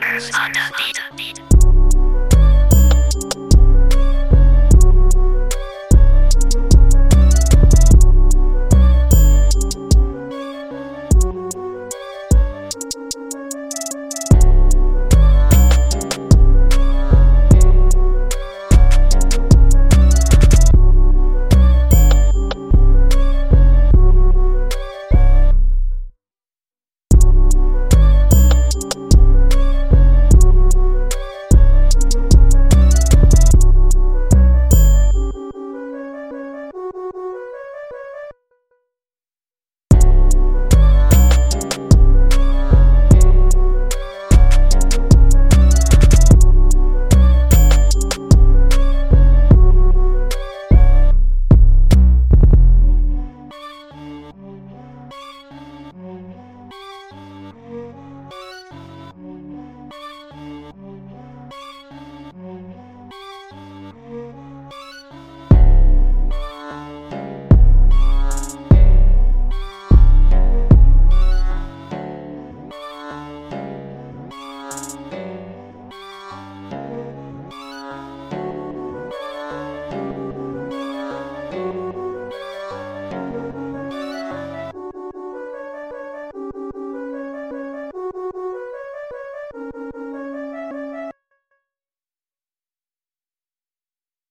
Underneath.